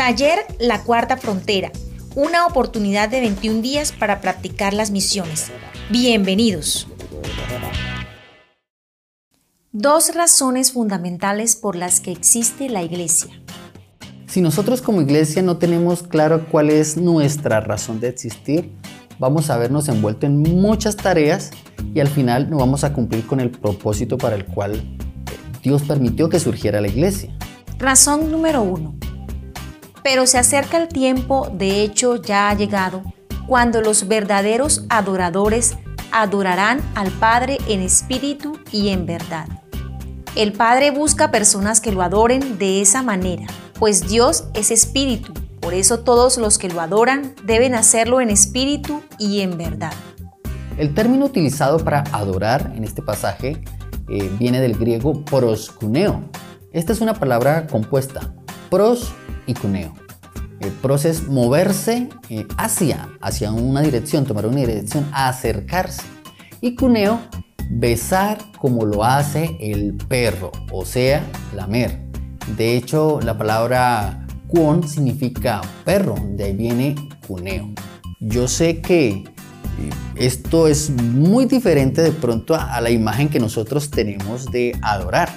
Taller La Cuarta Frontera, una oportunidad de 21 días para practicar las misiones. Bienvenidos. Dos razones fundamentales por las que existe la iglesia. Si nosotros como iglesia no tenemos claro cuál es nuestra razón de existir, vamos a vernos envueltos en muchas tareas y al final no vamos a cumplir con el propósito para el cual Dios permitió que surgiera la iglesia. Razón número uno. Pero se acerca el tiempo, de hecho ya ha llegado, cuando los verdaderos adoradores adorarán al Padre en espíritu y en verdad. El Padre busca personas que lo adoren de esa manera, pues Dios es espíritu, por eso todos los que lo adoran deben hacerlo en espíritu y en verdad. El término utilizado para adorar en este pasaje eh, viene del griego proskuneo. Esta es una palabra compuesta, pros y cuneo. El pros es moverse eh, hacia, hacia una dirección, tomar una dirección, acercarse. Y cuneo, besar como lo hace el perro, o sea, lamer. De hecho, la palabra cuon significa perro, de ahí viene cuneo. Yo sé que esto es muy diferente de pronto a, la imagen que nosotros tenemos de adorar.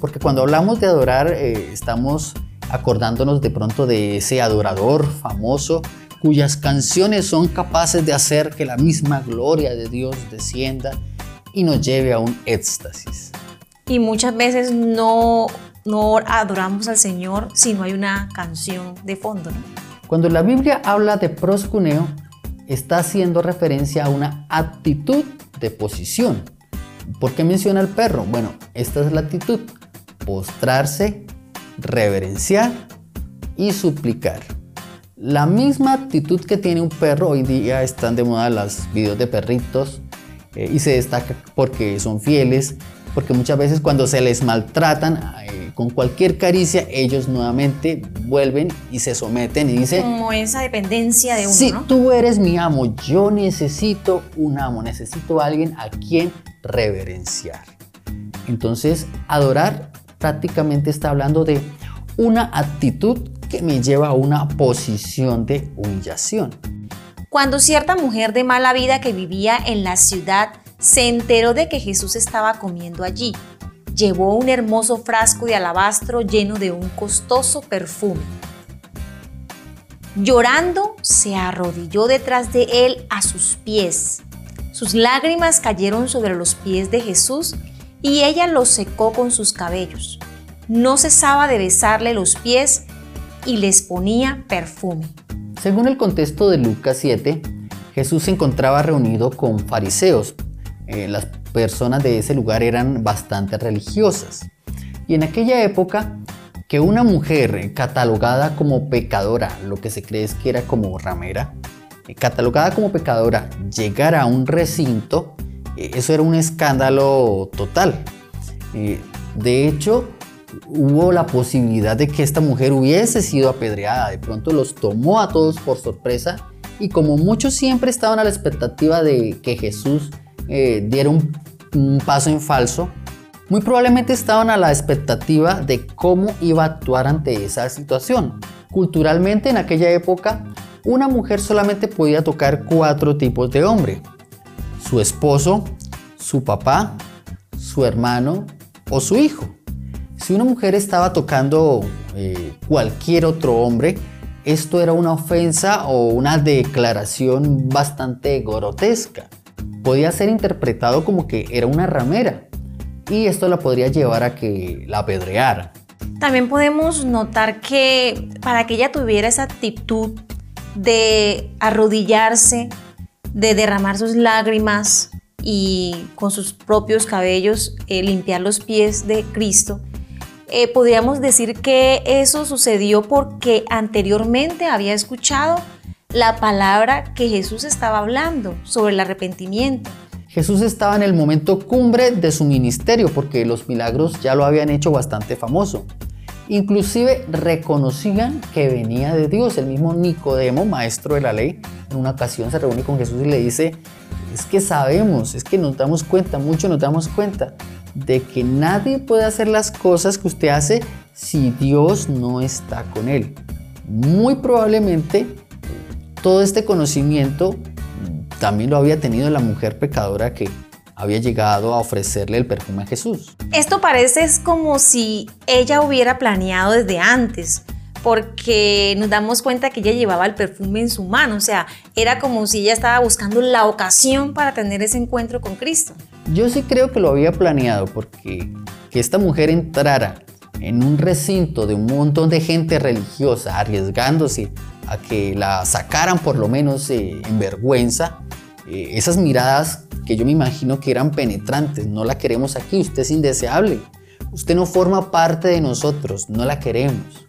Porque cuando hablamos de adorar eh, estamos acordándonos de pronto de ese adorador famoso cuyas canciones son capaces de hacer que la misma gloria de Dios descienda y nos lleve a un éxtasis. Y muchas veces no, no adoramos al Señor si no hay una canción de fondo. Cuando la Biblia habla de proscuneo, está haciendo referencia a una actitud de posición. ¿Por qué menciona el perro? Bueno, esta es la actitud. Postrarse, reverenciar y suplicar. La misma actitud que tiene un perro, hoy día están de moda los videos de perritos eh, y se destaca porque son fieles, porque muchas veces cuando se les maltratan eh, con cualquier caricia, ellos nuevamente vuelven y se someten y dicen... Como esa dependencia de uno. Sí, tú eres mi amo, yo necesito un amo, necesito a alguien a quien reverenciar. Entonces, adorar prácticamente está hablando de una actitud que me lleva a una posición de humillación. Cuando cierta mujer de mala vida que vivía en la ciudad se enteró de que Jesús estaba comiendo allí. Llevó un hermoso frasco de alabastro lleno de un costoso perfume. Llorando, se arrodilló detrás de él a sus pies. Sus lágrimas cayeron sobre los pies de Jesús y ella los secó con sus cabellos. No cesaba de besarle los pies y les ponía perfume. Según el contexto de Lucas 7, Jesús se encontraba reunido con fariseos, eh, las personas de ese lugar eran bastante religiosas. Y en aquella época, que una mujer catalogada como pecadora, lo que se cree es que era como ramera, eh, catalogada como pecadora, llegara a un recinto, eso era un escándalo total. de hecho, hubo la posibilidad de que esta mujer hubiese sido apedreada. De pronto los tomó a todos por sorpresa y como muchos siempre estaban a la expectativa de que Jesús eh, dieron un paso en falso, muy probablemente estaban a la expectativa de cómo iba a actuar ante esa situación. Culturalmente en aquella época, una mujer solamente podía tocar cuatro tipos de hombre. Su esposo, su papá, su hermano o su hijo. Si una mujer estaba tocando eh, cualquier otro hombre, esto era una ofensa o una declaración bastante grotesca podía ser interpretado como que era una ramera y esto la podría llevar a que la apedreara. También podemos notar que para que ella tuviera esa actitud de arrodillarse, de derramar sus lágrimas y con sus propios cabellos eh, limpiar los pies de Cristo, eh, podríamos decir que eso sucedió porque anteriormente había escuchado la palabra que Jesús estaba hablando sobre el arrepentimiento. Jesús estaba en el momento cumbre de su ministerio porque los milagros ya lo habían hecho bastante famoso. Inclusive reconocían que venía de Dios. El mismo Nicodemo, maestro de la ley, en una ocasión se reúne con Jesús y le dice, es que sabemos, es que nos damos cuenta, mucho nos damos cuenta de que nadie puede hacer las cosas que usted hace si Dios no está con él. muy probablemente todo este conocimiento también lo había tenido la mujer pecadora que había llegado a ofrecerle el perfume a Jesús. Esto parece como si ella hubiera planeado desde antes, porque nos damos cuenta que ella llevaba el perfume en su mano, o sea, era como si ella estaba buscando la ocasión para tener ese encuentro con Cristo. Yo sí creo que lo había planeado, porque que esta mujer entrara en un recinto de un montón de gente religiosa arriesgándose a que la sacaran por lo menos eh, en vergüenza, eh, esas miradas que yo me imagino que eran penetrantes, no la queremos aquí, usted es indeseable, usted no forma parte de nosotros, no la queremos.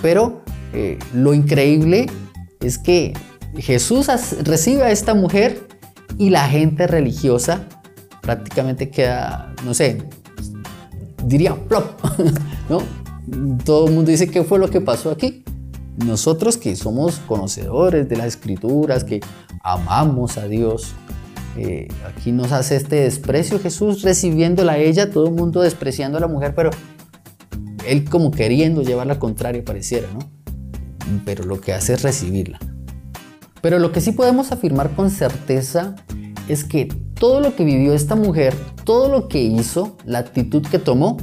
Pero eh, lo increíble es que Jesús recibe a esta mujer y la gente religiosa prácticamente queda, no sé, diría plop, ¿no? Todo el mundo dice qué fue lo que pasó aquí. Nosotros que somos conocedores de las escrituras, que amamos a Dios, eh, aquí nos hace este desprecio Jesús recibiéndola a ella, todo el mundo despreciando a la mujer, pero él como queriendo llevar la contraria pareciera, ¿no? Pero lo que hace es recibirla. Pero lo que sí podemos afirmar con certeza es que todo lo que vivió esta mujer, todo lo que hizo, la actitud que tomó,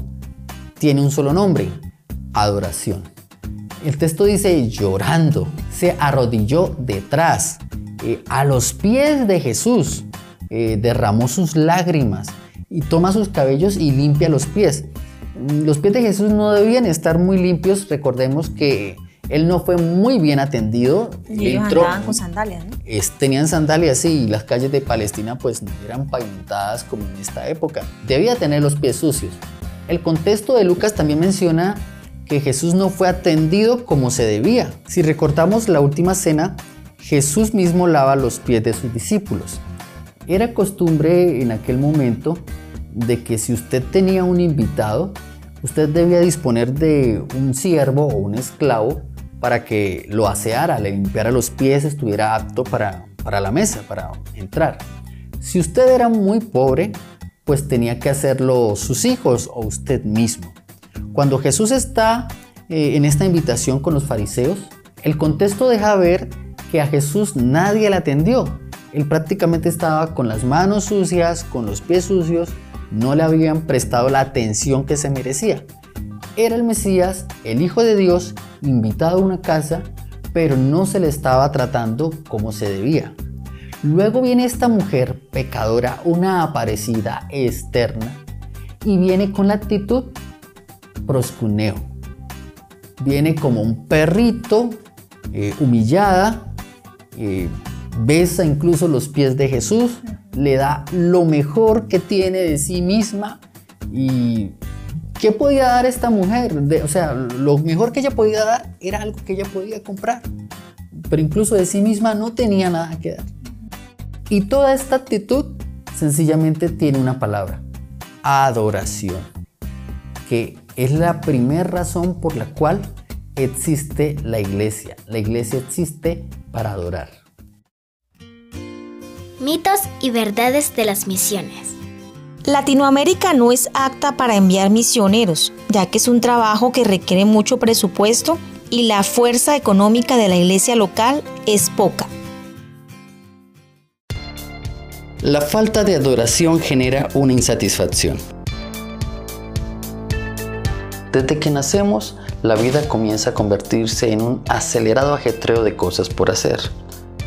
tiene un solo nombre, adoración. El texto dice llorando, se arrodilló detrás, eh, a los pies de Jesús, eh, derramó sus lágrimas y toma sus cabellos y limpia los pies. Los pies de Jesús no debían estar muy limpios, recordemos que él no fue muy bien atendido. Y andaban con sandalias, ¿no? tenían sandalias, sí, y las calles de Palestina pues no eran pavimentadas como en esta época. Debía tener los pies sucios. El contexto de Lucas también menciona que Jesús no fue atendido como se debía. Si recortamos la última cena, Jesús mismo lava los pies de sus discípulos. Era costumbre en aquel momento de que si usted tenía un invitado, usted debía disponer de un siervo o un esclavo para que lo aseara, le limpiara los pies, estuviera apto para, para la mesa, para entrar. Si usted era muy pobre, pues tenía que hacerlo sus hijos o usted mismo. Cuando Jesús está eh, en esta invitación con los fariseos, el contexto deja ver que a Jesús nadie le atendió. Él prácticamente estaba con las manos sucias, con los pies sucios, no le habían prestado la atención que se merecía. Era el Mesías, el Hijo de Dios, invitado a una casa, pero no se le estaba tratando como se debía. Luego viene esta mujer pecadora, una aparecida externa, y viene con la actitud proscuneo. Viene como un perrito, eh, humillada, eh, besa incluso los pies de Jesús, le da lo mejor que tiene de sí misma y ¿qué podía dar esta mujer? o sea, lo mejor que ella podía dar era algo que ella podía comprar, pero incluso de sí misma no tenía nada que dar. Y toda esta actitud sencillamente tiene una palabra, adoración, que es la primera razón por la cual existe la iglesia. La iglesia existe para adorar. Mitos y verdades de las misiones. Latinoamérica no es apta para enviar misioneros, ya que es un trabajo que requiere mucho presupuesto y la fuerza económica de la iglesia local es poca. La falta de adoración genera una insatisfacción. Desde que nacemos, la vida comienza a convertirse en un acelerado ajetreo de cosas por hacer.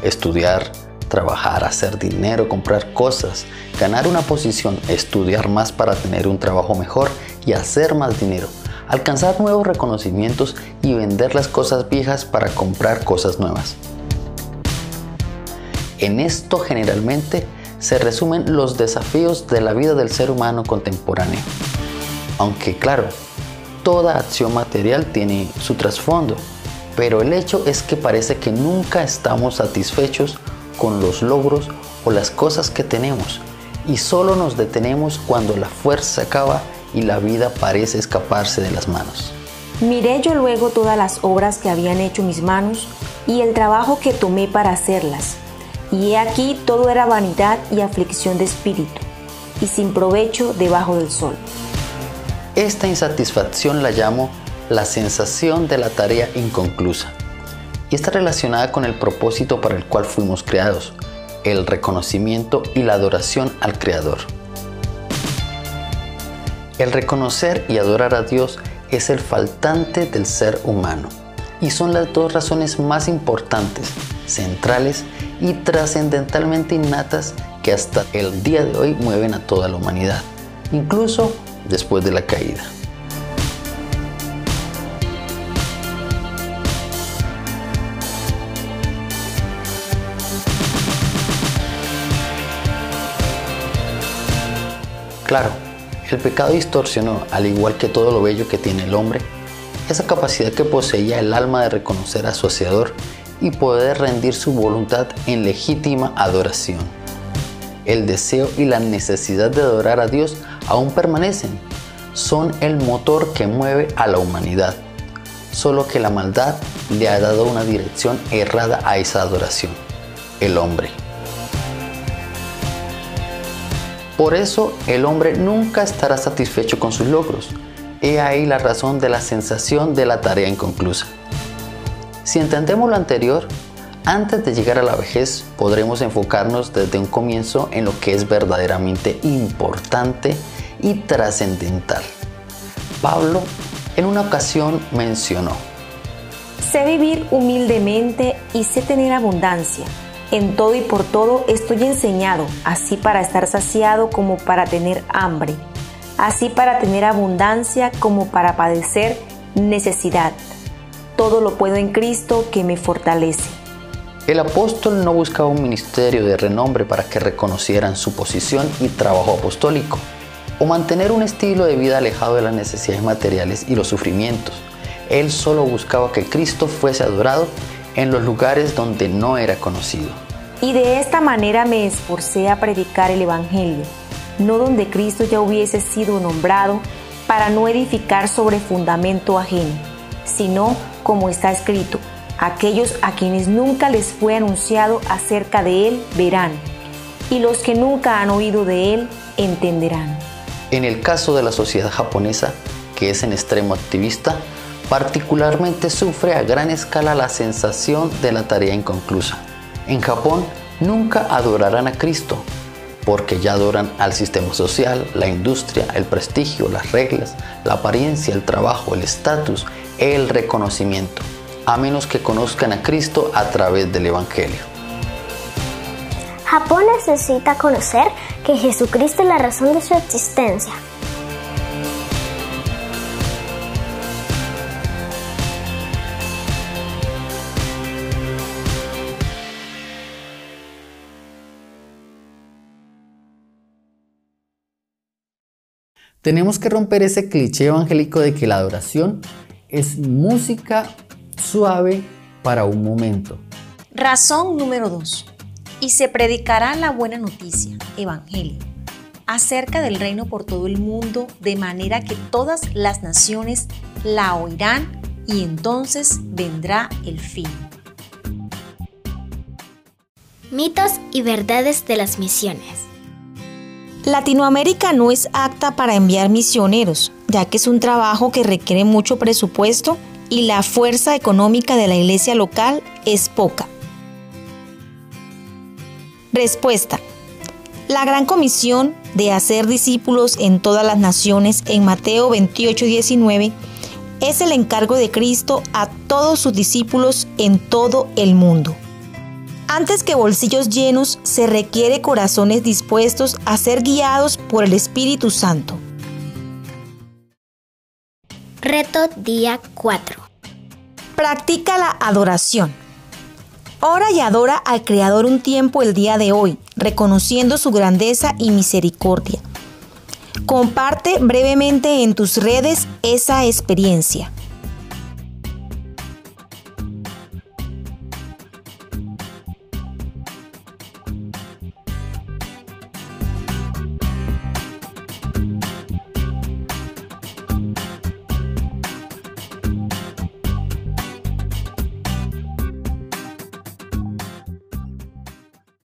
Estudiar, trabajar, hacer dinero, comprar cosas, ganar una posición, estudiar más para tener un trabajo mejor y hacer más dinero, alcanzar nuevos reconocimientos y vender las cosas viejas para comprar cosas nuevas. En esto generalmente se resumen los desafíos de la vida del ser humano contemporáneo. Aunque claro, toda acción material tiene su trasfondo, pero el hecho es que parece que nunca estamos satisfechos con los logros o las cosas que tenemos y solo nos detenemos cuando la fuerza acaba y la vida parece escaparse de las manos. Miré yo luego todas las obras que habían hecho mis manos y el trabajo que tomé para hacerlas. Y he aquí todo era vanidad y aflicción de espíritu, y sin provecho debajo del sol. Esta insatisfacción la llamo la sensación de la tarea inconclusa. y está relacionada con el propósito para el cual fuimos creados, el reconocimiento y la adoración al Creador. El reconocer y adorar a Dios es el faltante del ser humano y son las dos razones más importantes, centrales y trascendentalmente innatas que hasta el día de hoy mueven a toda la humanidad, incluso después de la caída. Claro, el pecado distorsionó, al igual que todo lo bello que tiene el hombre, esa capacidad que poseía el alma de reconocer a su Hacedor y poder rendir su voluntad en legítima adoración. El deseo y la necesidad de adorar a Dios aún permanecen. Son el motor que mueve a la humanidad. Solo que la maldad le ha dado una dirección errada a esa adoración. El hombre. Por eso el hombre nunca estará satisfecho con sus logros. He ahí la razón de la sensación de la tarea inconclusa. Si entendemos lo anterior, antes de llegar a la vejez podremos enfocarnos desde un comienzo en lo que es verdaderamente importante y trascendental. Pablo en una ocasión mencionó, Sé vivir humildemente y sé tener abundancia en todo y por todo estoy enseñado, así para estar saciado como para tener hambre, así para tener abundancia como para padecer necesidad. Todo lo puedo en Cristo que me fortalece. El apóstol no buscaba un ministerio de renombre para que reconocieran su posición y trabajo apostólico, o mantener un estilo de vida alejado de las necesidades materiales y los sufrimientos. Él solo buscaba que Cristo fuese adorado en los lugares donde no era conocido. Y de esta manera me esforcé a predicar el Evangelio, no donde Cristo ya hubiese sido nombrado, para no edificar sobre fundamento ajeno, sino como está escrito, aquellos a quienes nunca les fue anunciado acerca de Él verán, y los que nunca han oído de Él entenderán. En el caso de la sociedad japonesa, que es en extremo activista, particularmente sufre a gran escala la sensación de la tarea inconclusa. En Japón nunca adorarán a Cristo, porque ya adoran al sistema social, la industria, el prestigio, las reglas, la apariencia, el trabajo, el estatus, el reconocimiento, a menos que conozcan a Cristo a través del Evangelio. Japón necesita conocer que Jesucristo es la razón de su existencia. Tenemos que romper ese cliché evangélico de que la adoración es música suave para un momento. Razón número 2. Y se predicará la buena noticia, Evangelio, acerca del reino por todo el mundo, de manera que todas las naciones la oirán y entonces vendrá el fin. Mitos y verdades de las misiones. Latinoamérica no es apta para enviar misioneros, ya que es un trabajo que requiere mucho presupuesto y la fuerza económica de la iglesia local es poca. Respuesta. La gran comisión de hacer discípulos en todas las naciones en Mateo 28:19 es el encargo de Cristo a todos sus discípulos en todo el mundo. Antes que bolsillos llenos, se requiere corazones dispuestos a ser guiados por el Espíritu Santo. Reto día 4. Practica la adoración. Ora y adora al Creador un tiempo el día de hoy, reconociendo su grandeza y misericordia. Comparte brevemente en tus redes esa experiencia.